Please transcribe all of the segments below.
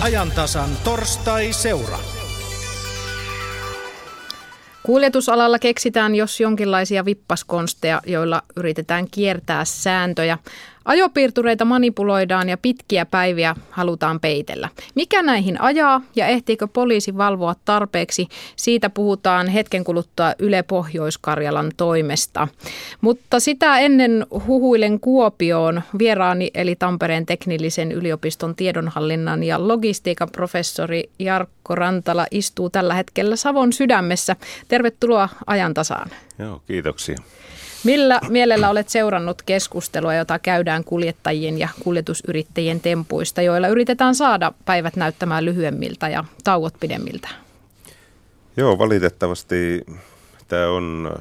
ajantasan torstai-seura. Kuljetusalalla keksitään jos jonkinlaisia vippaskonsteja, joilla yritetään kiertää sääntöjä. Ajopiirtureita manipuloidaan ja pitkiä päiviä halutaan peitellä. Mikä näihin ajaa ja ehtiikö poliisi valvoa tarpeeksi? Siitä puhutaan hetken kuluttua Yle Pohjois-Karjalan toimesta. Mutta sitä ennen huhuilen Kuopioon vieraani eli Tampereen teknillisen yliopiston tiedonhallinnan ja logistiikan professori Jarkko Rantala istuu tällä hetkellä Savon sydämessä. Tervetuloa ajantasaan. Joo, kiitoksia. Millä mielellä olet seurannut keskustelua, jota käydään kuljettajien ja kuljetusyrittäjien tempuista, joilla yritetään saada päivät näyttämään lyhyemmiltä ja tauot pidemmiltä? Joo, valitettavasti tämä on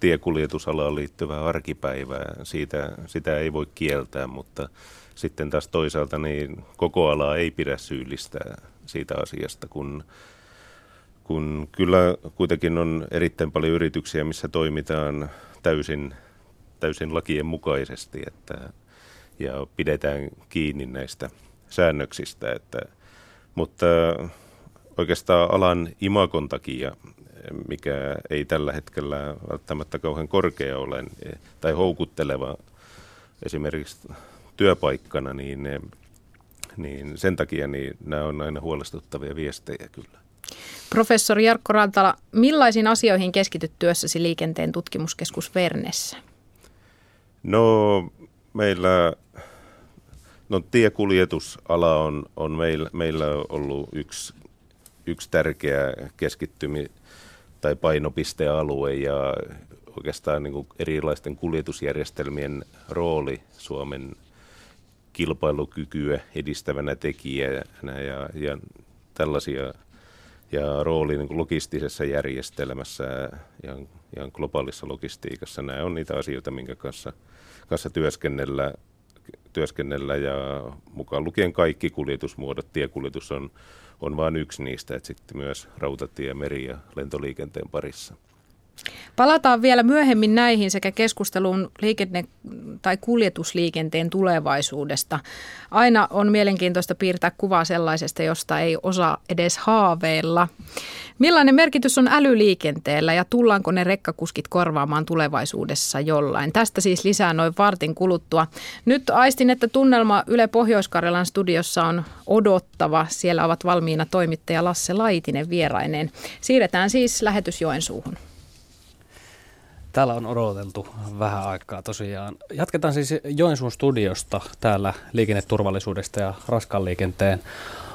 tiekuljetusalaan liittyvää arkipäivää. Siitä, sitä ei voi kieltää, mutta sitten taas toisaalta niin koko alaa ei pidä syyllistää siitä asiasta, kun, kun kyllä kuitenkin on erittäin paljon yrityksiä, missä toimitaan täysin, täysin lakien mukaisesti että, ja pidetään kiinni näistä säännöksistä. Että, mutta oikeastaan alan imakon takia, mikä ei tällä hetkellä välttämättä kauhean korkea ole tai houkutteleva esimerkiksi työpaikkana, niin, niin sen takia niin nämä on aina huolestuttavia viestejä kyllä. Professori Jarkko Rantala, millaisiin asioihin keskityt työssäsi liikenteen tutkimuskeskus Vernessä? No meillä, no tiekuljetusala on, on meillä, meillä ollut yksi, yksi tärkeä keskittymi tai painopistealue ja oikeastaan niin erilaisten kuljetusjärjestelmien rooli Suomen kilpailukykyä edistävänä tekijänä ja, ja tällaisia ja rooli niin logistisessa järjestelmässä ja, ja globaalissa logistiikassa. Nämä on niitä asioita, minkä kanssa, kanssa työskennellä, työskennellä ja mukaan lukien kaikki kuljetusmuodot. Tiekuljetus on, on vain yksi niistä, että sitten myös rautatie, meri ja lentoliikenteen parissa. Palataan vielä myöhemmin näihin sekä keskusteluun liikenne- tai kuljetusliikenteen tulevaisuudesta. Aina on mielenkiintoista piirtää kuvaa sellaisesta, josta ei osaa edes haaveilla. Millainen merkitys on älyliikenteellä ja tullaanko ne rekkakuskit korvaamaan tulevaisuudessa jollain? Tästä siis lisää noin vartin kuluttua. Nyt aistin, että tunnelma Yle Pohjois-Karjalan studiossa on odottava. Siellä ovat valmiina toimittaja Lasse Laitinen vieraineen. Siirretään siis lähetys Joensuuhun. Täällä on odoteltu vähän aikaa tosiaan. Jatketaan siis Joensuun studiosta täällä liikenneturvallisuudesta ja raskaan liikenteen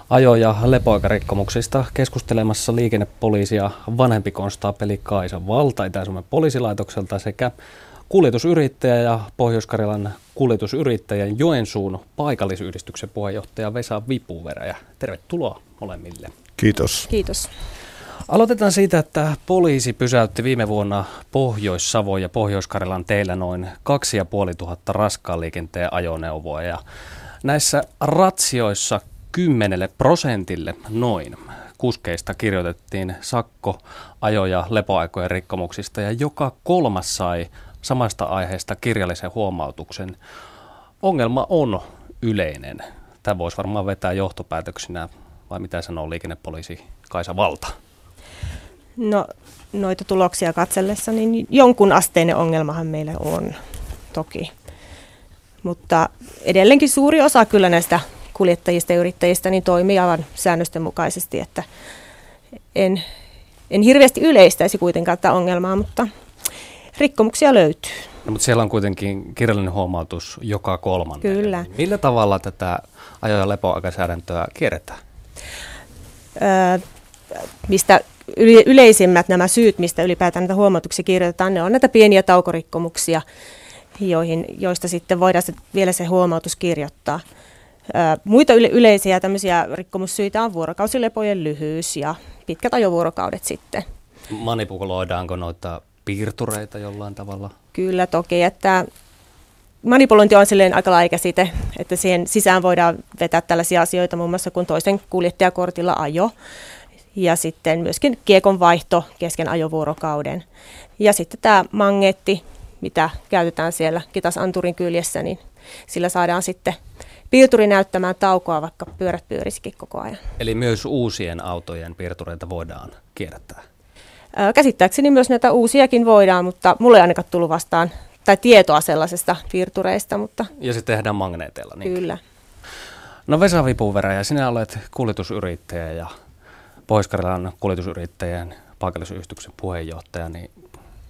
ajo- ja lepoaikarikkomuksista keskustelemassa liikennepoliisia vanhempi konstaapeli Kaisa Valta Itä-Suomen poliisilaitokselta sekä kuljetusyrittäjä ja Pohjois-Karjalan kuljetusyrittäjän Joensuun paikallisyhdistyksen puheenjohtaja Vesa Vipuverä. Tervetuloa molemmille. Kiitos. Kiitos. Aloitetaan siitä, että poliisi pysäytti viime vuonna Pohjois-Savon ja Pohjois-Karjalan teillä noin 2500 raskaan liikenteen ajoneuvoa ja näissä ratsioissa 10 prosentille noin kuskeista kirjoitettiin sakko ajo- ja lepoaikojen rikkomuksista ja joka kolmas sai samasta aiheesta kirjallisen huomautuksen. Ongelma on yleinen. Tämä voisi varmaan vetää johtopäätöksinä, vai mitä sanoo liikennepoliisi Kaisa Valta? No noita tuloksia katsellessa, niin jonkun asteinen ongelmahan meillä on toki. Mutta edelleenkin suuri osa kyllä näistä kuljettajista ja yrittäjistä niin toimii aivan säännösten mukaisesti, että en, en hirveästi yleistäisi kuitenkaan tätä ongelmaa, mutta rikkomuksia löytyy. No, mutta siellä on kuitenkin kirjallinen huomautus joka kolmannen. Kyllä. Millä tavalla tätä ajo- ja lepoaikasäädäntöä kierretään? Öö, mistä yleisimmät nämä syyt, mistä ylipäätään näitä huomautuksia kirjoitetaan, ne on näitä pieniä taukorikkomuksia, joihin, joista sitten voidaan vielä se huomautus kirjoittaa. Muita yleisiä tämmöisiä rikkomussyitä on vuorokausilepojen lyhyys ja pitkät ajovuorokaudet sitten. Manipuloidaanko noita piirtureita jollain tavalla? Kyllä toki, että manipulointi on silleen aika laaja käsite, että siihen sisään voidaan vetää tällaisia asioita muun muassa kuin toisen kuljettajakortilla ajo ja sitten myöskin kiekon vaihto kesken ajovuorokauden. Ja sitten tämä mangetti, mitä käytetään siellä kitasanturin kyljessä, niin sillä saadaan sitten piirturi näyttämään taukoa, vaikka pyörät pyörisikin koko ajan. Eli myös uusien autojen piirtureita voidaan kierrättää? Käsittääkseni myös näitä uusiakin voidaan, mutta mulle ei ainakaan tullut vastaan tai tietoa sellaisesta piirtureista. Mutta... Ja se tehdään magneeteilla. Niin. Kyllä. No Vesa Vipuverä, ja sinä olet kuljetusyrittäjä ja pohjois kuljetusyrittäjien paikallisyhdistyksen puheenjohtaja, niin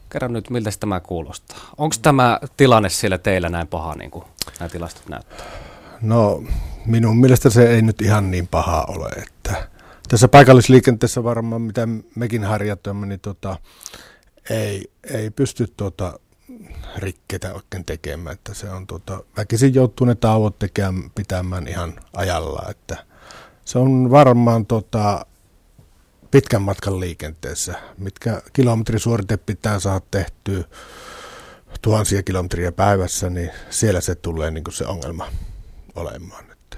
kerro nyt, miltä tämä kuulostaa. Onko tämä tilanne siellä teillä näin paha, niin kuin nämä tilastot näyttää? No minun mielestä se ei nyt ihan niin paha ole, että tässä paikallisliikenteessä varmaan, mitä mekin harjoitamme, niin tota, ei, ei pysty tota, rikkeitä oikein tekemään, että se on tota, väkisin joutuu ne tauot tekemään, pitämään ihan ajalla, että se on varmaan tota, pitkän matkan liikenteessä, mitkä kilometrisuorite pitää saada tehtyä tuhansia kilometriä päivässä, niin siellä se tulee niin kuin se ongelma olemaan. Että.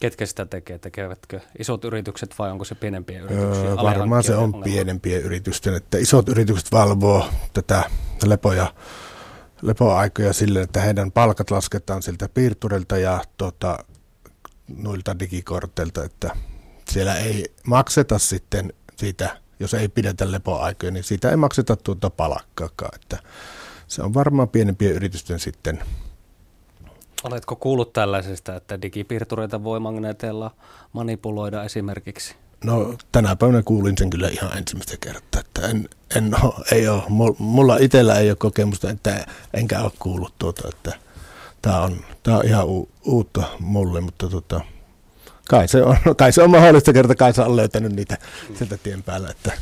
Ketkä sitä tekee? Tekevätkö isot yritykset vai onko se pienempiä yrityksiä? Öö, varmaan se on ongelma? pienempien yritysten, että isot yritykset valvoo tätä lepoja, lepoaikoja sille, että heidän palkat lasketaan siltä piirturilta ja tota, noilta digikorteilta, että siellä ei makseta sitten siitä, jos ei pidetä lepoaikoja, niin siitä ei makseta tuota palakkaakaan. Että se on varmaan pienempien yritysten sitten. Oletko kuullut tällaisesta, että digipiirtureita voi magneeteilla manipuloida esimerkiksi? No tänä päivänä kuulin sen kyllä ihan ensimmäistä kertaa, että en, en ole, ei ole, mulla itsellä ei ole kokemusta, että enkä ole kuullut tuota, että tämä on, tämä on ihan u, uutta mulle, mutta tota, kai se on, kai se on mahdollista kerta, kai on löytänyt niitä sieltä tien päällä. Että,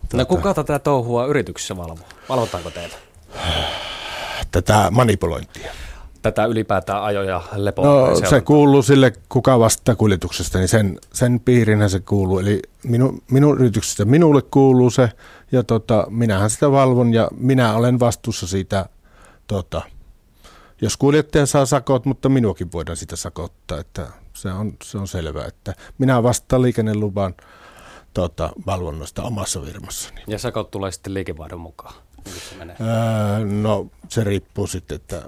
tuota, no kuka tätä touhua yrityksessä valvoo? Valvotaanko teitä? Tätä manipulointia. Tätä ylipäätään ajoja lepo. No se kuuluu sille, kuka vastaa kuljetuksesta, niin sen, sen piirinhän se kuuluu. Eli minu, minun yrityksestä minulle kuuluu se, ja tota, minähän sitä valvon, ja minä olen vastuussa siitä tota, jos kuljettaja saa sakot, mutta minuakin voidaan sitä sakottaa, että se on, se on selvää, että minä vastaan liikenneluvan tota, valvonnasta omassa firmassani. Ja sakot tulee sitten liikevaihdon mukaan? Se menee? Öö, no se riippuu sitten, että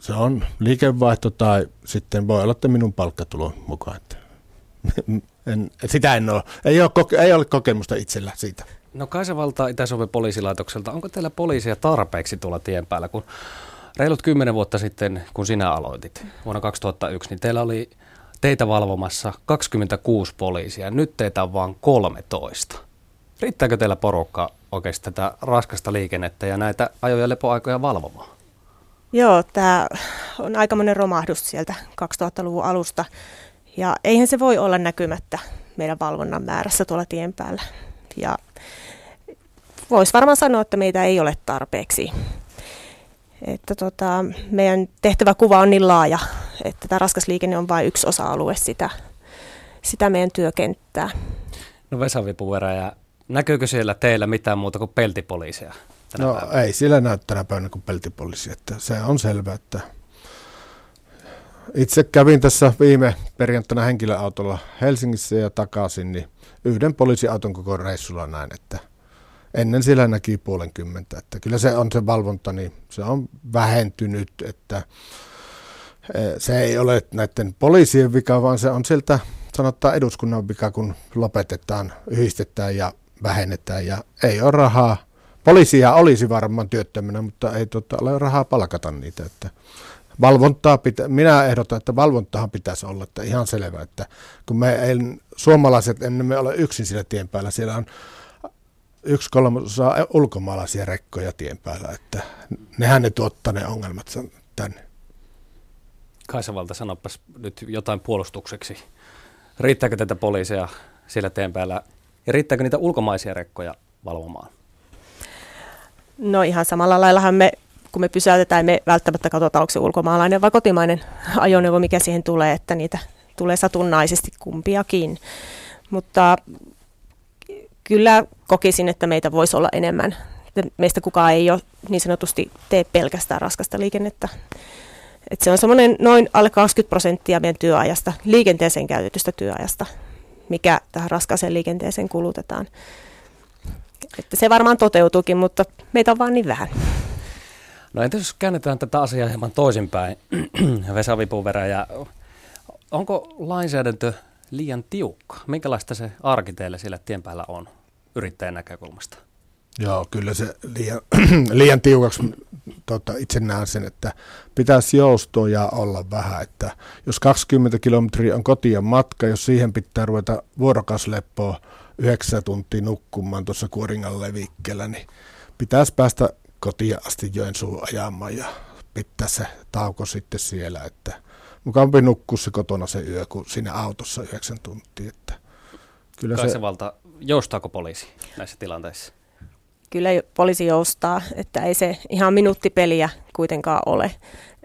se on liikevaihto tai sitten voi olla, että minun palkkatulon mukaan. Että en, sitä en ole. Ei ole, koke, ei ole kokemusta itsellä siitä. No Kaisa valtaa Itä-Suomen poliisilaitokselta. Onko teillä poliisia tarpeeksi tuolla tien päällä? Kun reilut kymmenen vuotta sitten, kun sinä aloitit vuonna 2001, niin teillä oli teitä valvomassa 26 poliisia. Nyt teitä on vain 13. Riittääkö teillä porukka oikeasti tätä raskasta liikennettä ja näitä ajo- ja lepoaikoja valvomaan? Joo, tämä on aikamoinen romahdus sieltä 2000-luvun alusta. Ja eihän se voi olla näkymättä meidän valvonnan määrässä tuolla tien päällä. Ja voisi varmaan sanoa, että meitä ei ole tarpeeksi. Että tota, meidän tehtäväkuva on niin laaja, että tämä raskas liikenne on vain yksi osa-alue sitä, sitä meidän työkenttää. No Vesa Vipuverä, ja näkyykö siellä teillä mitään muuta kuin peltipoliisia? No päivänä? ei siellä näy tänä päivänä kuin peltipoliisi, että se on selvä, että itse kävin tässä viime perjantaina henkilöautolla Helsingissä ja takaisin, niin yhden poliisiauton koko reissulla näin, että – ennen siellä näki puolenkymmentä. Että kyllä se on se valvonta, niin se on vähentynyt, että e, se ei ole näiden poliisien vika, vaan se on sieltä sanotaan eduskunnan vika, kun lopetetaan, yhdistetään ja vähennetään ja ei ole rahaa. Poliisia olisi varmaan työttömänä, mutta ei tota, ole rahaa palkata niitä. Että valvontaa pitä, minä ehdotan, että valvontahan pitäisi olla, että ihan selvä, että kun me ei, suomalaiset emme ole yksin siellä tien päällä, siellä on yksi kolmasosa ulkomaalaisia rekkoja tien päällä, että nehän ne tuottaa ne ongelmat tänne. Kaisavalta, sanopas nyt jotain puolustukseksi. Riittääkö tätä poliiseja siellä tien päällä ja riittääkö niitä ulkomaisia rekkoja valvomaan? No ihan samalla laillahan me, kun me pysäytetään, me välttämättä katsotaan, onko se ulkomaalainen vai kotimainen ajoneuvo, mikä siihen tulee, että niitä tulee satunnaisesti kumpiakin. Mutta kyllä kokisin, että meitä voisi olla enemmän. Meistä kukaan ei ole niin sanotusti tee pelkästään raskasta liikennettä. Et se on semmoinen noin alle 20 prosenttia meidän työajasta, liikenteeseen käytetystä työajasta, mikä tähän raskaaseen liikenteeseen kulutetaan. Että se varmaan toteutuukin, mutta meitä on vaan niin vähän. No entä jos käännetään tätä asiaa hieman toisinpäin, Vesa Vipuverä, ja Onko lainsäädäntö liian tiukka? Minkälaista se arki teille siellä tien päällä on yrittäjän näkökulmasta? Joo, kyllä se liian, liian tiukaksi tota, itse näen sen, että pitäisi joustoja olla vähän, että jos 20 kilometriä on kotia matka, jos siihen pitää ruveta vuorokasleppoa 9 tuntia nukkumaan tuossa Kuoringan levikkeellä, niin pitäisi päästä kotia asti Joensuun ajamaan ja pitää se tauko sitten siellä, että mukavampi nukkua se kotona se yö kuin siinä autossa 9 tuntia. Että kyllä se... valta, joustaako poliisi näissä tilanteissa? Kyllä poliisi joustaa, että ei se ihan minuuttipeliä kuitenkaan ole.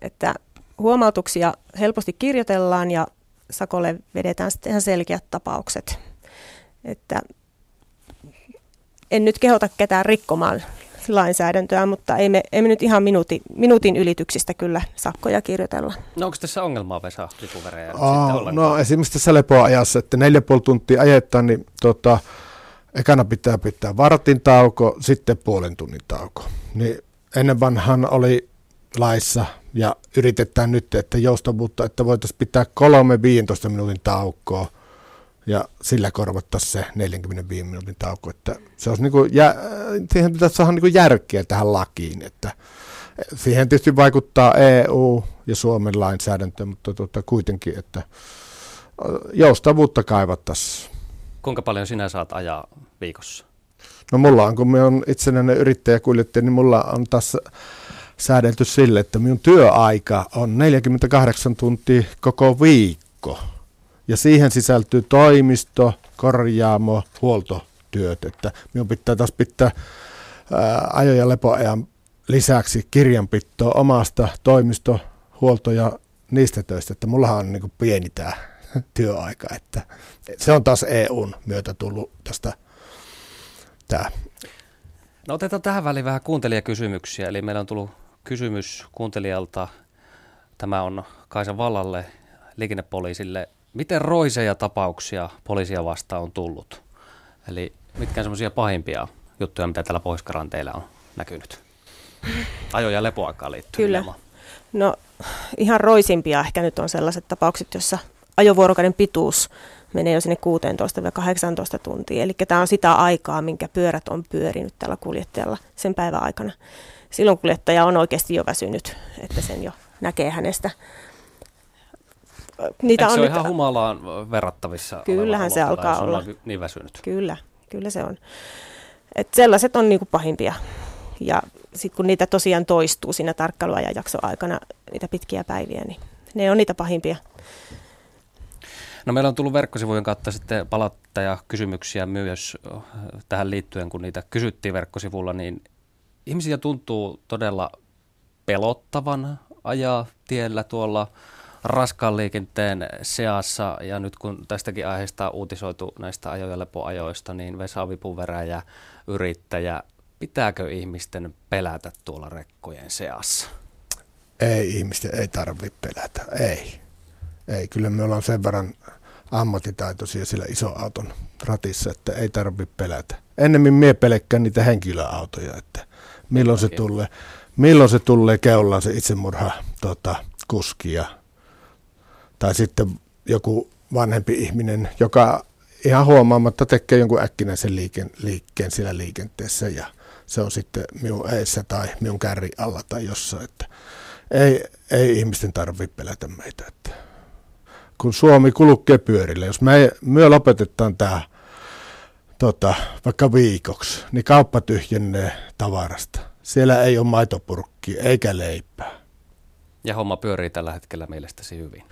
Että huomautuksia helposti kirjoitellaan ja sakolle vedetään sitten ihan selkeät tapaukset. Että en nyt kehota ketään rikkomaan lainsäädäntöä, mutta ei me, ei me nyt ihan minuutin, minuutin ylityksistä kyllä sakkoja kirjoitella. No onko tässä ongelmaa Vesa lipuverejä? Oh, no esimerkiksi tässä lepoajassa, että neljä puoli tuntia ajetaan, niin tota, ekana pitää pitää vartin tauko, sitten puolen tunnin tauko. Niin ennen vanhan oli laissa ja yritetään nyt, että joustavuutta, että voitaisiin pitää kolme 15 minuutin taukoa ja sillä korvattaisiin se 45 minuutin tauko. Että se olisi niin kuin, jä, siihen pitäisi saada niin järkeä tähän lakiin, että siihen tietysti vaikuttaa EU ja Suomen lainsäädäntö, mutta tuota, kuitenkin, että joustavuutta kaivattaisiin. Kuinka paljon sinä saat ajaa viikossa? No mulla on, kun me on itsenäinen yrittäjäkuljettaja, niin mulla on taas säädelty sille, että minun työaika on 48 tuntia koko viikko. Ja siihen sisältyy toimisto, korjaamo, huoltotyöt. Että minun pitää taas pitää ää, ajo- ja lepoajan lisäksi kirjanpitoa omasta toimisto, huolto ja niistä töistä. Että mullahan on niin pieni tämä työaika. Että se on taas EUn myötä tullut tästä tämä. No otetaan tähän väliin vähän kuuntelijakysymyksiä. Eli meillä on tullut kysymys kuuntelijalta. Tämä on Kaisa Vallalle, liikennepoliisille. Miten roiseja tapauksia poliisia vastaan on tullut? Eli mitkä semmoisia pahimpia juttuja, mitä täällä pohjois teillä on näkynyt? Ajo- ja lepoaikaan liittyen. Kyllä. Ilman. No ihan roisimpia ehkä nyt on sellaiset tapaukset, jossa ajovuorokauden pituus menee jo sinne 16-18 tuntia. Eli tämä on sitä aikaa, minkä pyörät on pyörinyt tällä kuljettajalla sen päivän aikana. Silloin kuljettaja on oikeasti jo väsynyt, että sen jo näkee hänestä. Niitä Eikö on se nyt... ihan humalaan verrattavissa? Kyllähän se alkaa olla. Niin väsynyt. Kyllä, kyllä se on. Et sellaiset on niinku pahimpia. Ja sitten kun niitä tosiaan toistuu siinä tarkkailuajan jakson aikana, niitä pitkiä päiviä, niin ne on niitä pahimpia. No meillä on tullut verkkosivujen kautta sitten palautteja kysymyksiä myös tähän liittyen, kun niitä kysyttiin verkkosivulla, niin ihmisiä tuntuu todella pelottavan ajaa tiellä tuolla raskaan liikenteen seassa, ja nyt kun tästäkin aiheesta on uutisoitu näistä ajo- ja lepoajoista, niin Vesa Vipuveräjä, yrittäjä, pitääkö ihmisten pelätä tuolla rekkojen seassa? Ei ihmisten, ei tarvitse pelätä, ei. Ei, kyllä me ollaan sen verran ammattitaitoisia sillä iso auton ratissa, että ei tarvitse pelätä. Ennemmin mie pelkkään niitä henkilöautoja, että milloin se tulee, milloin se tulee keullaan se itsemurha tota, kuskia. Tai sitten joku vanhempi ihminen, joka ihan huomaamatta tekee jonkun äkkinäisen liiken, liikkeen siellä liikenteessä ja se on sitten minun eessä tai minun kärri alla tai jossain. Että ei, ei ihmisten tarvitse pelätä meitä. Että kun Suomi kulkee pyörille, jos me, me lopetetaan tämä tota, vaikka viikoksi, niin kauppa tyhjennee tavarasta. Siellä ei ole maitopurkki eikä leipää. Ja homma pyörii tällä hetkellä mielestäsi hyvin.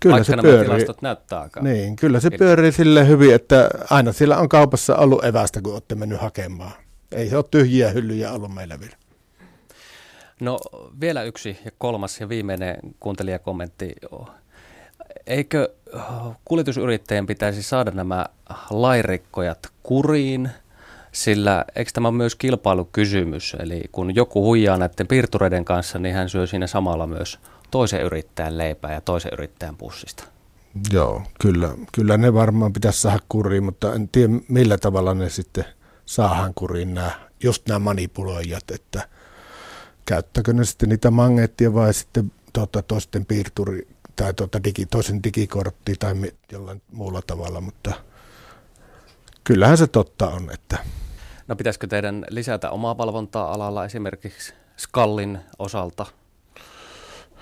Kyllä Vaikka se pyörii. näyttää aika Niin, kyllä se pyörii sille hyvin, että aina siellä on kaupassa ollut evästä, kun olette mennyt hakemaan. Ei se ole tyhjiä hyllyjä ollut meillä vielä. No vielä yksi ja kolmas ja viimeinen kuuntelijakommentti eikö kuljetusyrittäjien pitäisi saada nämä lairikkojat kuriin, sillä eikö tämä myös kilpailukysymys? Eli kun joku huijaa näiden piirtureiden kanssa, niin hän syö siinä samalla myös toisen yrittäjän leipää ja toisen yrittäjän pussista. Joo, kyllä, kyllä ne varmaan pitäisi saada kuriin, mutta en tiedä millä tavalla ne sitten saahan kuriin nämä, just nämä manipuloijat, että käyttäkö ne sitten niitä magneettia vai sitten tota, toisten piirturi, tai tuota digi, toisen digikortti tai jollain muulla tavalla, mutta kyllähän se totta on, että No pitäisikö teidän lisätä omaa valvontaa alalla esimerkiksi skallin osalta?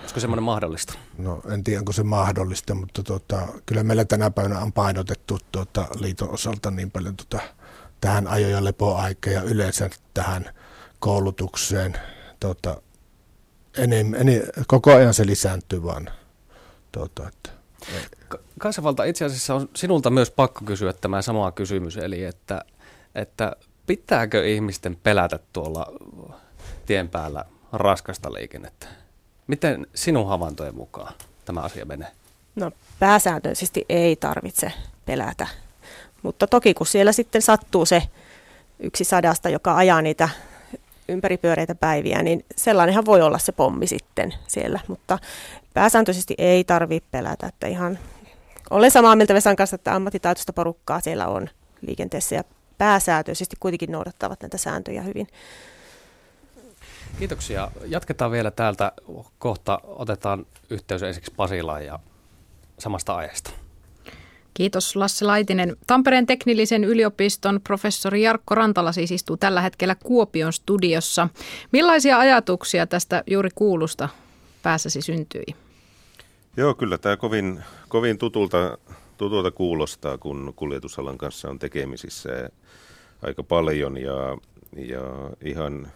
Olisiko semmoinen mahdollista? No en tiedä, onko se mahdollista, mutta tuota, kyllä meillä tänä päivänä on painotettu tuota, liiton osalta niin paljon tuota, tähän ajo- ja lepoaikaan ja yleensä tähän koulutukseen. Tuota, enem, enem, koko ajan se lisääntyy vaan. Tuota, että, Kansanvalta itse asiassa on sinulta myös pakko kysyä tämä sama kysymys, eli että, että pitääkö ihmisten pelätä tuolla tien päällä raskasta liikennettä? Miten sinun havaintojen mukaan tämä asia menee? No pääsääntöisesti ei tarvitse pelätä, mutta toki kun siellä sitten sattuu se yksi sadasta, joka ajaa niitä ympäripyöreitä päiviä, niin sellainenhan voi olla se pommi sitten siellä, mutta pääsääntöisesti ei tarvitse pelätä, että ihan olen samaa mieltä Vesan kanssa, että ammattitaitoista porukkaa siellä on liikenteessä ja pääsääntöisesti kuitenkin noudattavat näitä sääntöjä hyvin. Kiitoksia. Jatketaan vielä täältä. Kohta otetaan yhteys ensiksi Pasilaan ja samasta aiheesta. Kiitos Lasse Laitinen. Tampereen teknillisen yliopiston professori Jarkko Rantala siis istuu tällä hetkellä Kuopion studiossa. Millaisia ajatuksia tästä juuri kuulusta päässäsi syntyi? Joo, kyllä tämä kovin, kovin tutulta, tutulta kuulostaa, kun kuljetusalan kanssa on tekemisissä aika paljon ja, ja ihan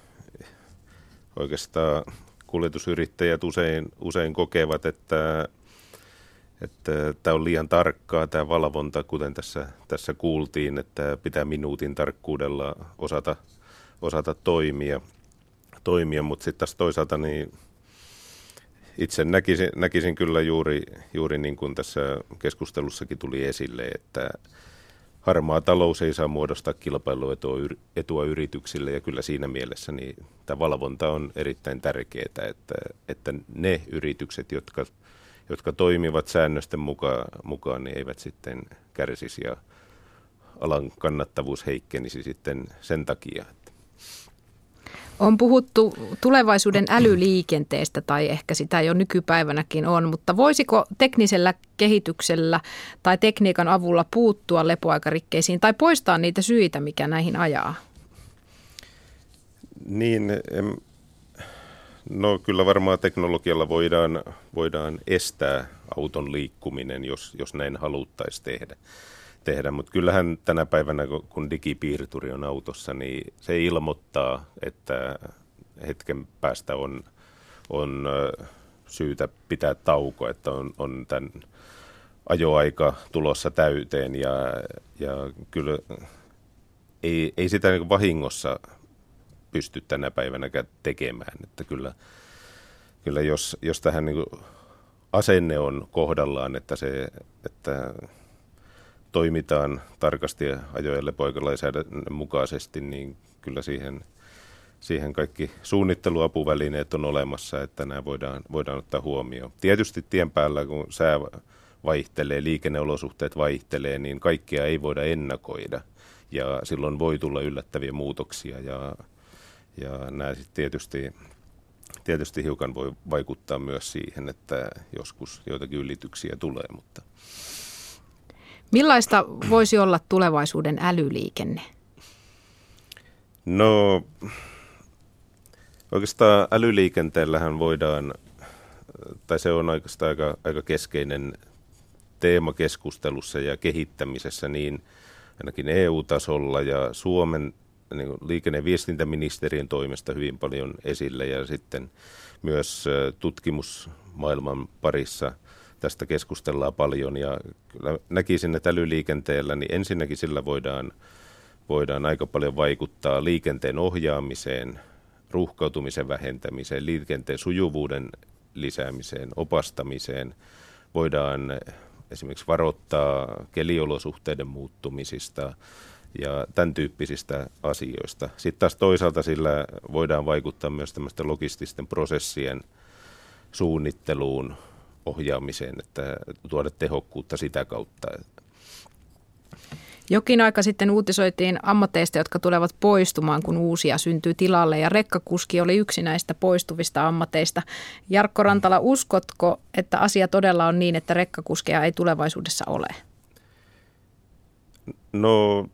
oikeastaan kuljetusyrittäjät usein, usein kokevat, että että tämä on liian tarkkaa tämä valvonta, kuten tässä, tässä kuultiin, että pitää minuutin tarkkuudella osata, osata toimia, toimia. Mutta sitten taas toisaalta niin itse näkisin, näkisin kyllä juuri, juuri niin kuin tässä keskustelussakin tuli esille, että harmaa talous ei saa muodostaa kilpailuetua yrityksille ja kyllä siinä mielessä niin tämä valvonta on erittäin tärkeää, että, että ne yritykset, jotka, jotka toimivat säännösten mukaan, mukaan, niin eivät sitten kärsisi ja alan kannattavuus heikkenisi sitten sen takia. On puhuttu tulevaisuuden älyliikenteestä tai ehkä sitä jo nykypäivänäkin on, mutta voisiko teknisellä kehityksellä tai tekniikan avulla puuttua lepoaikarikkeisiin tai poistaa niitä syitä, mikä näihin ajaa? Niin, no kyllä varmaan teknologialla voidaan, voidaan estää auton liikkuminen, jos, jos näin haluttaisiin tehdä tehdä, mutta kyllähän tänä päivänä, kun digipiirturi on autossa, niin se ilmoittaa, että hetken päästä on, on syytä pitää tauko, että on, on tämän ajoaika tulossa täyteen ja, ja kyllä ei, ei sitä niin vahingossa pysty tänä päivänä tekemään, että kyllä, kyllä jos, jos tähän niin asenne on kohdallaan, että se, että toimitaan tarkasti ajoille poikalainsäädännön mukaisesti, niin kyllä siihen, siihen kaikki suunnitteluapuvälineet on olemassa, että nämä voidaan, voidaan ottaa huomioon. Tietysti tien päällä, kun sää vaihtelee, liikenneolosuhteet vaihtelee, niin kaikkia ei voida ennakoida. Ja silloin voi tulla yllättäviä muutoksia ja, ja nämä sitten tietysti, tietysti hiukan voi vaikuttaa myös siihen, että joskus joitakin ylityksiä tulee, mutta Millaista voisi olla tulevaisuuden älyliikenne? No oikeastaan älyliikenteellähän voidaan, tai se on oikeastaan aika, aika keskeinen teema keskustelussa ja kehittämisessä niin ainakin EU-tasolla ja Suomen niin liikenne- ja viestintäministeriön toimesta hyvin paljon esille ja sitten myös tutkimusmaailman parissa – tästä keskustellaan paljon ja kyllä näkisin, että älyliikenteellä, niin ensinnäkin sillä voidaan, voidaan aika paljon vaikuttaa liikenteen ohjaamiseen, ruuhkautumisen vähentämiseen, liikenteen sujuvuuden lisäämiseen, opastamiseen. Voidaan esimerkiksi varoittaa keliolosuhteiden muuttumisista ja tämän tyyppisistä asioista. Sitten taas toisaalta sillä voidaan vaikuttaa myös tämmöisten logististen prosessien suunnitteluun, ohjaamiseen, että tuoda tehokkuutta sitä kautta. Jokin aika sitten uutisoitiin ammatteista, jotka tulevat poistumaan, kun uusia syntyy tilalle. Ja rekkakuski oli yksi näistä poistuvista ammateista. Jarkko Rantala, uskotko, että asia todella on niin, että rekkakuskeja ei tulevaisuudessa ole? No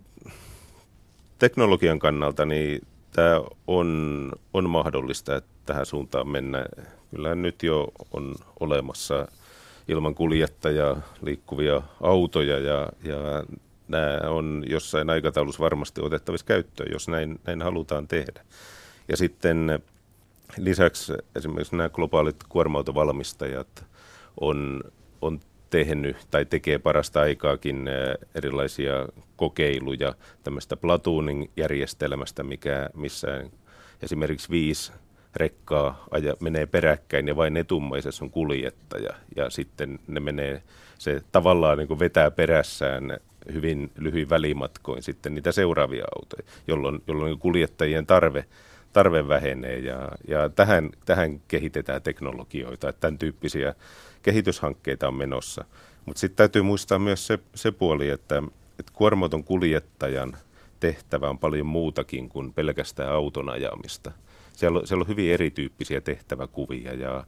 teknologian kannalta niin tämä on, on mahdollista, että tähän suuntaan mennä. Kyllä nyt jo on olemassa ilman kuljettajaa liikkuvia autoja ja, ja nämä on jossain aikataulussa varmasti otettavissa käyttöön, jos näin, näin halutaan tehdä. Ja sitten lisäksi esimerkiksi nämä globaalit kuorma-autovalmistajat on, on tehnyt tai tekee parasta aikaakin erilaisia kokeiluja tämmöistä platooning-järjestelmästä, mikä, missä esimerkiksi viisi rekkaa aja, menee peräkkäin ja vain etummaisessa on kuljettaja. Ja sitten ne menee, se tavallaan niin kuin vetää perässään hyvin lyhyin välimatkoin sitten niitä seuraavia autoja, jolloin, jolloin kuljettajien tarve, tarve vähenee ja, ja tähän, tähän kehitetään teknologioita, että tämän tyyppisiä kehityshankkeita on menossa. Mutta sitten täytyy muistaa myös se, se puoli, että, että kuormaton kuljettajan tehtävä on paljon muutakin kuin pelkästään auton ajamista. Siellä on, siellä on hyvin erityyppisiä tehtäväkuvia ja,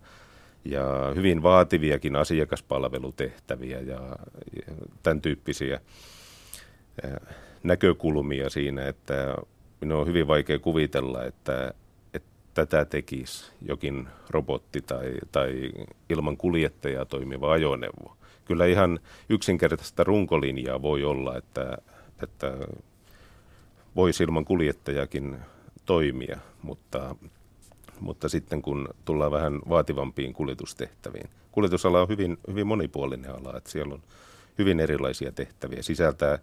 ja hyvin vaativiakin asiakaspalvelutehtäviä ja, ja tämän tyyppisiä näkökulmia siinä, että minun on hyvin vaikea kuvitella, että, että tätä tekisi jokin robotti tai, tai ilman kuljettajaa toimiva ajoneuvo. Kyllä ihan yksinkertaista runkolinjaa voi olla, että, että voisi ilman kuljettajakin toimia, mutta, mutta sitten kun tullaan vähän vaativampiin kuljetustehtäviin. Kuljetusala on hyvin, hyvin monipuolinen ala, että siellä on hyvin erilaisia tehtäviä. Sisältää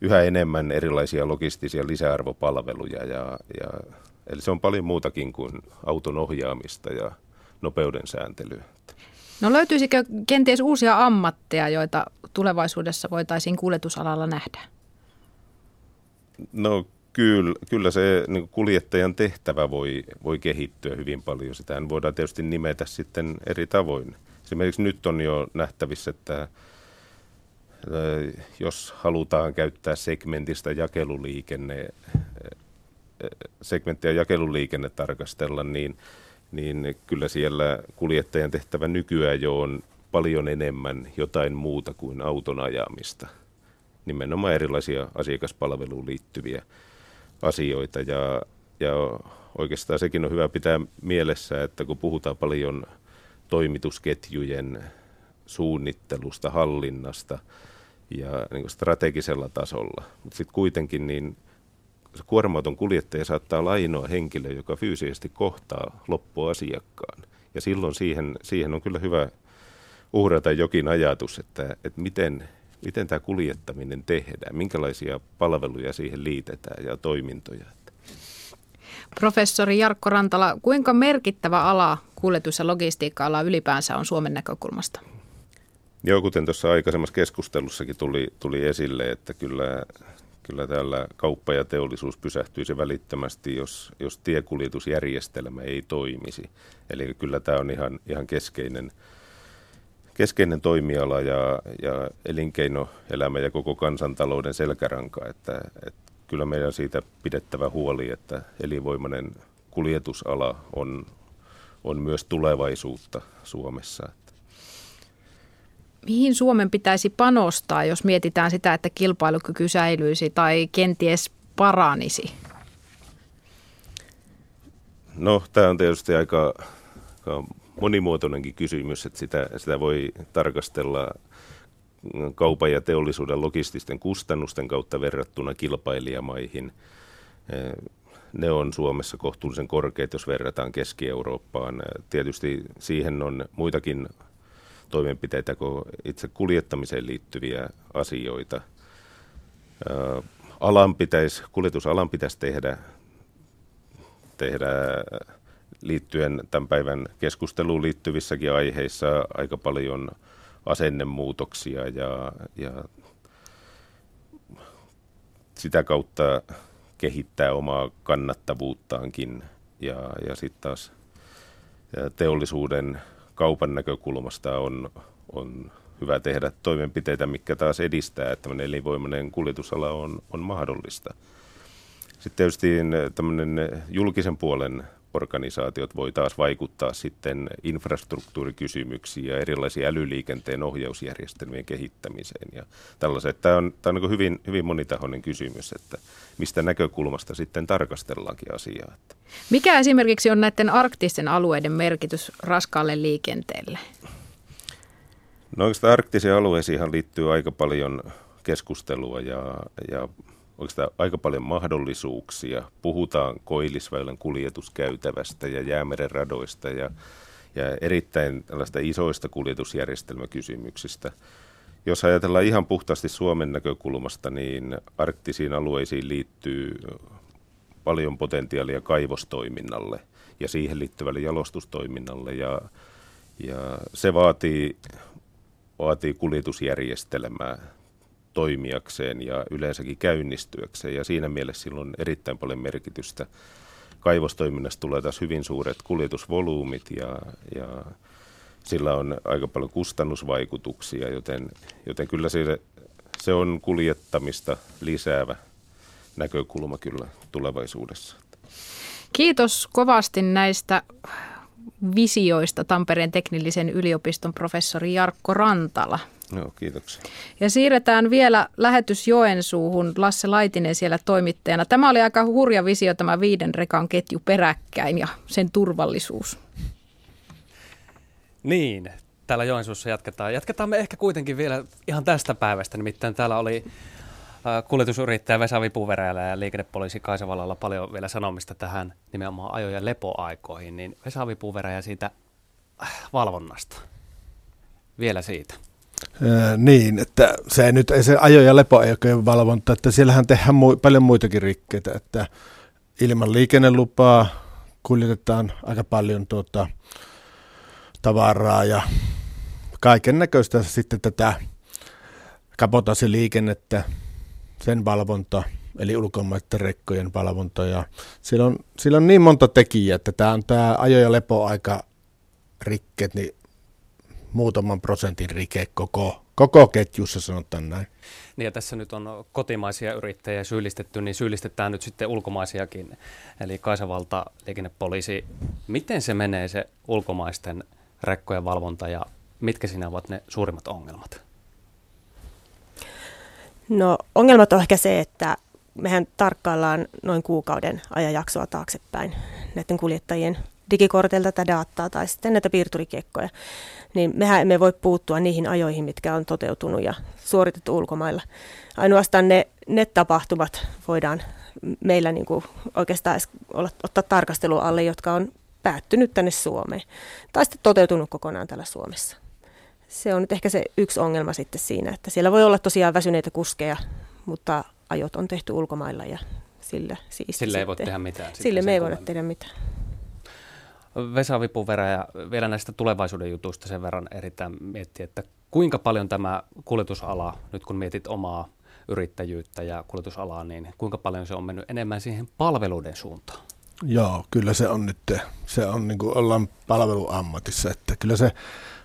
yhä enemmän erilaisia logistisia lisäarvopalveluja. Ja, ja, eli se on paljon muutakin kuin auton ohjaamista ja nopeuden sääntelyä. No löytyisikö kenties uusia ammatteja, joita tulevaisuudessa voitaisiin kuljetusalalla nähdä? No kyllä, kyllä se niin kuljettajan tehtävä voi, voi kehittyä hyvin paljon. Sitä voidaan tietysti nimetä sitten eri tavoin. Esimerkiksi nyt on jo nähtävissä, että jos halutaan käyttää segmentistä jakeluliikenne, segmenttiä jakeluliikenne tarkastella, niin, niin kyllä siellä kuljettajan tehtävä nykyään jo on paljon enemmän jotain muuta kuin auton ajamista. Nimenomaan erilaisia asiakaspalveluun liittyviä asioita ja, ja oikeastaan sekin on hyvä pitää mielessä, että kun puhutaan paljon toimitusketjujen suunnittelusta, hallinnasta – ja niin strategisella tasolla. Mutta sitten kuitenkin niin se kuorma-auton kuljettaja saattaa olla ainoa henkilö, joka fyysisesti kohtaa loppuasiakkaan. Ja silloin siihen, siihen on kyllä hyvä uhrata jokin ajatus, että, että miten, miten tämä kuljettaminen tehdään, minkälaisia palveluja siihen liitetään ja toimintoja. Professori Jarkko Rantala, kuinka merkittävä ala kuljetus- ja logistiikka-ala ylipäänsä on Suomen näkökulmasta? Joo, kuten tuossa aikaisemmassa keskustelussakin tuli, tuli esille, että kyllä, kyllä täällä kauppa ja teollisuus pysähtyisi välittömästi, jos, jos tiekuljetusjärjestelmä ei toimisi. Eli kyllä tämä on ihan, ihan keskeinen, keskeinen toimiala ja, ja elinkeinoelämä ja koko kansantalouden selkäranka, että, että kyllä meidän siitä pidettävä huoli, että elinvoimainen kuljetusala on, on myös tulevaisuutta Suomessa mihin Suomen pitäisi panostaa, jos mietitään sitä, että kilpailukyky säilyisi tai kenties paranisi? No, tämä on tietysti aika, aika monimuotoinenkin kysymys, että sitä, sitä voi tarkastella kaupan ja teollisuuden logististen kustannusten kautta verrattuna kilpailijamaihin. Ne on Suomessa kohtuullisen korkeat, jos verrataan Keski-Eurooppaan. Tietysti siihen on muitakin toimenpiteitä kuin itse kuljettamiseen liittyviä asioita. Alan pitäisi, kuljetusalan pitäisi tehdä, tehdä liittyen tämän päivän keskusteluun liittyvissäkin aiheissa aika paljon asennemuutoksia ja, ja sitä kautta kehittää omaa kannattavuuttaankin ja, ja sitten taas teollisuuden kaupan näkökulmasta on, on hyvä tehdä toimenpiteitä, mikä taas edistää, että tämmöinen elinvoimainen kuljetusala on, on mahdollista. Sitten tietysti tämmöinen julkisen puolen organisaatiot voi taas vaikuttaa sitten infrastruktuurikysymyksiin ja erilaisiin älyliikenteen ohjausjärjestelmien kehittämiseen ja tällaiset. Tämä on, tämä on niin hyvin, hyvin monitahoinen kysymys, että mistä näkökulmasta sitten tarkastellaankin asiaa. Mikä esimerkiksi on näiden arktisten alueiden merkitys raskaalle liikenteelle? No oikeastaan arktisiin alueisiin liittyy aika paljon keskustelua ja, ja oikeastaan aika paljon mahdollisuuksia. Puhutaan koillisväylän kuljetuskäytävästä ja jäämeren radoista ja, ja erittäin tällaista isoista kuljetusjärjestelmäkysymyksistä. Jos ajatellaan ihan puhtaasti Suomen näkökulmasta, niin arktisiin alueisiin liittyy paljon potentiaalia kaivostoiminnalle ja siihen liittyvälle jalostustoiminnalle ja, ja se vaatii, vaatii kuljetusjärjestelmää toimijakseen ja yleensäkin käynnistyäkseen. Ja siinä mielessä silloin erittäin paljon merkitystä. Kaivostoiminnasta tulee taas hyvin suuret kuljetusvolyymit ja, ja sillä on aika paljon kustannusvaikutuksia, joten, joten kyllä se, se on kuljettamista lisäävä näkökulma kyllä tulevaisuudessa. Kiitos kovasti näistä visioista Tampereen teknillisen yliopiston professori Jarkko Rantala. Joo, kiitoksia. Ja siirretään vielä lähetys Joensuuhun. Lasse Laitinen siellä toimittajana. Tämä oli aika hurja visio tämä viiden rekan ketju peräkkäin ja sen turvallisuus. Niin, täällä Joensuussa jatketaan. Jatketaan me ehkä kuitenkin vielä ihan tästä päivästä. Nimittäin täällä oli äh, kuljetusyrittäjä Vesa Vipuveräjällä ja liikennepoliisi Kaisavallalla paljon vielä sanomista tähän nimenomaan ajo- ja lepoaikoihin. Niin Vesa Vipuveräjä siitä äh, valvonnasta. Vielä siitä niin, että se nyt ei se ajo- ja lepoaikojen valvonta, että siellähän tehdään mu- paljon muitakin rikkeitä, että ilman liikennelupaa kuljetetaan aika paljon tuota, tavaraa ja kaiken näköistä sitten tätä kapotaasiliikennettä, sen valvonta, eli ulkomaiden rekkojen valvonta. Ja siellä, on, siellä on niin monta tekijää, että tämä on tämä ajo- ja lepoaika rikkeet, niin muutaman prosentin rike koko, koko ketjussa, sanotaan näin. Niin ja tässä nyt on kotimaisia yrittäjiä syyllistetty, niin syyllistetään nyt sitten ulkomaisiakin, eli Kaisavalta, liikennepoliisi. Miten se menee se ulkomaisten rekkojen valvonta ja mitkä siinä ovat ne suurimmat ongelmat? No ongelmat on ehkä se, että mehän tarkkaillaan noin kuukauden ajanjaksoa taaksepäin näiden kuljettajien digikorteilta tätä dataa tai sitten näitä piirturikiekkoja niin mehän emme voi puuttua niihin ajoihin, mitkä on toteutunut ja suoritettu ulkomailla. Ainoastaan ne, ne tapahtumat voidaan meillä niin kuin oikeastaan olla, ottaa tarkastelu alle, jotka on päättynyt tänne Suomeen tai sitten toteutunut kokonaan täällä Suomessa. Se on nyt ehkä se yksi ongelma sitten siinä, että siellä voi olla tosiaan väsyneitä kuskeja, mutta ajot on tehty ulkomailla ja sillä siis Sille ei voi tehdä mitään. Sille me ei voida tehdä mitään. Vesa Vipuverä ja vielä näistä tulevaisuuden jutuista sen verran erittäin miettiä, että kuinka paljon tämä kuljetusala, nyt kun mietit omaa yrittäjyyttä ja kuljetusalaa, niin kuinka paljon se on mennyt enemmän siihen palveluiden suuntaan? Joo, kyllä se on nyt, se on niin kuin ollaan palveluammatissa, että kyllä se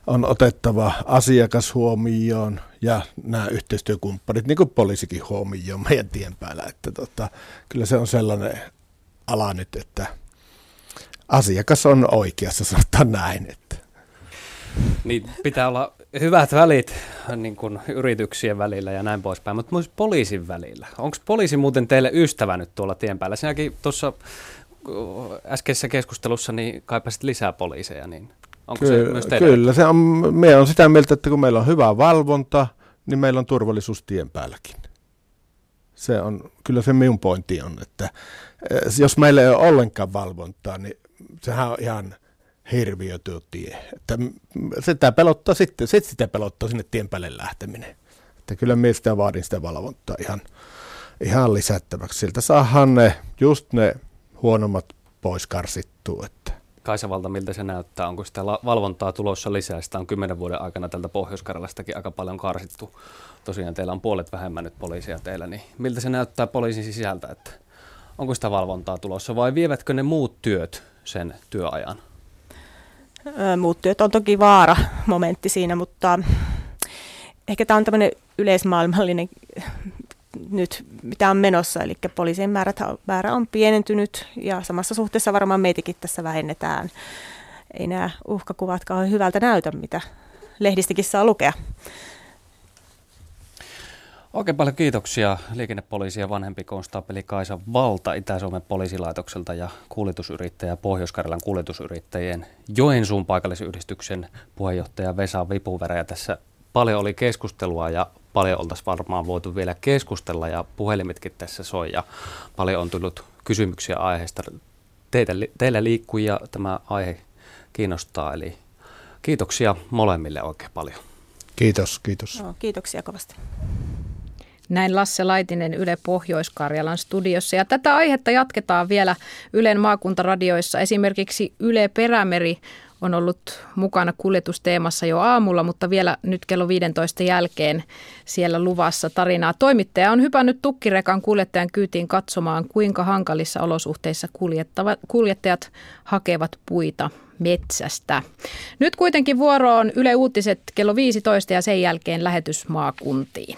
on otettava asiakas huomioon ja nämä yhteistyökumppanit, niin kuin poliisikin huomioon meidän tien päällä, että tota, kyllä se on sellainen ala nyt, että asiakas on oikeassa, sanotaan näin. Että. Niin pitää olla hyvät välit niin kuin yrityksien välillä ja näin poispäin, mutta myös poliisin välillä. Onko poliisi muuten teille ystävä nyt tuolla tien päällä? Sinäkin tuossa äskeisessä keskustelussa niin kaipasit lisää poliiseja, niin onko kyllä, se myös teille? Kyllä, se on, me on sitä mieltä, että kun meillä on hyvä valvonta, niin meillä on turvallisuus tien päälläkin. Se on, kyllä se minun pointti on, että eh, jos meillä ei ole ollenkaan valvontaa, niin sehän on ihan hirviö tuo tie. Että sitä pelottaa sitten, sitten sitä pelottaa sinne tien päälle lähteminen. Että kyllä minä sitä vaadin sitä valvontaa ihan, ihan lisättäväksi. Siltä saadaan ne, just ne huonommat pois karsittua. Että. Kaisavalta, miltä se näyttää? Onko sitä valvontaa tulossa lisää? Sitä on kymmenen vuoden aikana tältä pohjois aika paljon karsittu. Tosiaan teillä on puolet vähemmän nyt poliisia teillä, niin miltä se näyttää poliisin sisältä? Että onko sitä valvontaa tulossa vai vievätkö ne muut työt sen työajan? Muut työt on toki vaara momentti siinä, mutta ehkä tämä on tämmöinen yleismaailmallinen nyt, mitä on menossa, eli poliisien määrät, määrä on pienentynyt ja samassa suhteessa varmaan meitäkin tässä vähennetään. Ei nämä uhkakuvatkaan hyvältä näytä, mitä lehdistäkin saa lukea. Oikein paljon kiitoksia liikennepoliisi ja vanhempi konstaapeli Kaisa Valta Itä-Suomen poliisilaitokselta ja kuljetusyrittäjä Pohjois-Karjalan kuljetusyrittäjien Joensuun paikallisyhdistyksen puheenjohtaja Vesa Vipuverä. Ja tässä paljon oli keskustelua ja paljon oltaisiin varmaan voitu vielä keskustella ja puhelimetkin tässä soi ja paljon on tullut kysymyksiä aiheesta. Teitä, teillä liikkujia tämä aihe kiinnostaa, eli kiitoksia molemmille oikein paljon. Kiitos, kiitos. No, kiitoksia kovasti. Näin Lasse Laitinen Yle Pohjois-Karjalan studiossa. Ja tätä aihetta jatketaan vielä Ylen maakuntaradioissa. Esimerkiksi Yle Perämeri on ollut mukana kuljetusteemassa jo aamulla, mutta vielä nyt kello 15 jälkeen siellä luvassa tarinaa. Toimittaja on hypännyt tukkirekan kuljettajan kyytiin katsomaan, kuinka hankalissa olosuhteissa kuljettajat hakevat puita metsästä. Nyt kuitenkin vuoro on Yle Uutiset kello 15 ja sen jälkeen lähetys maakuntiin.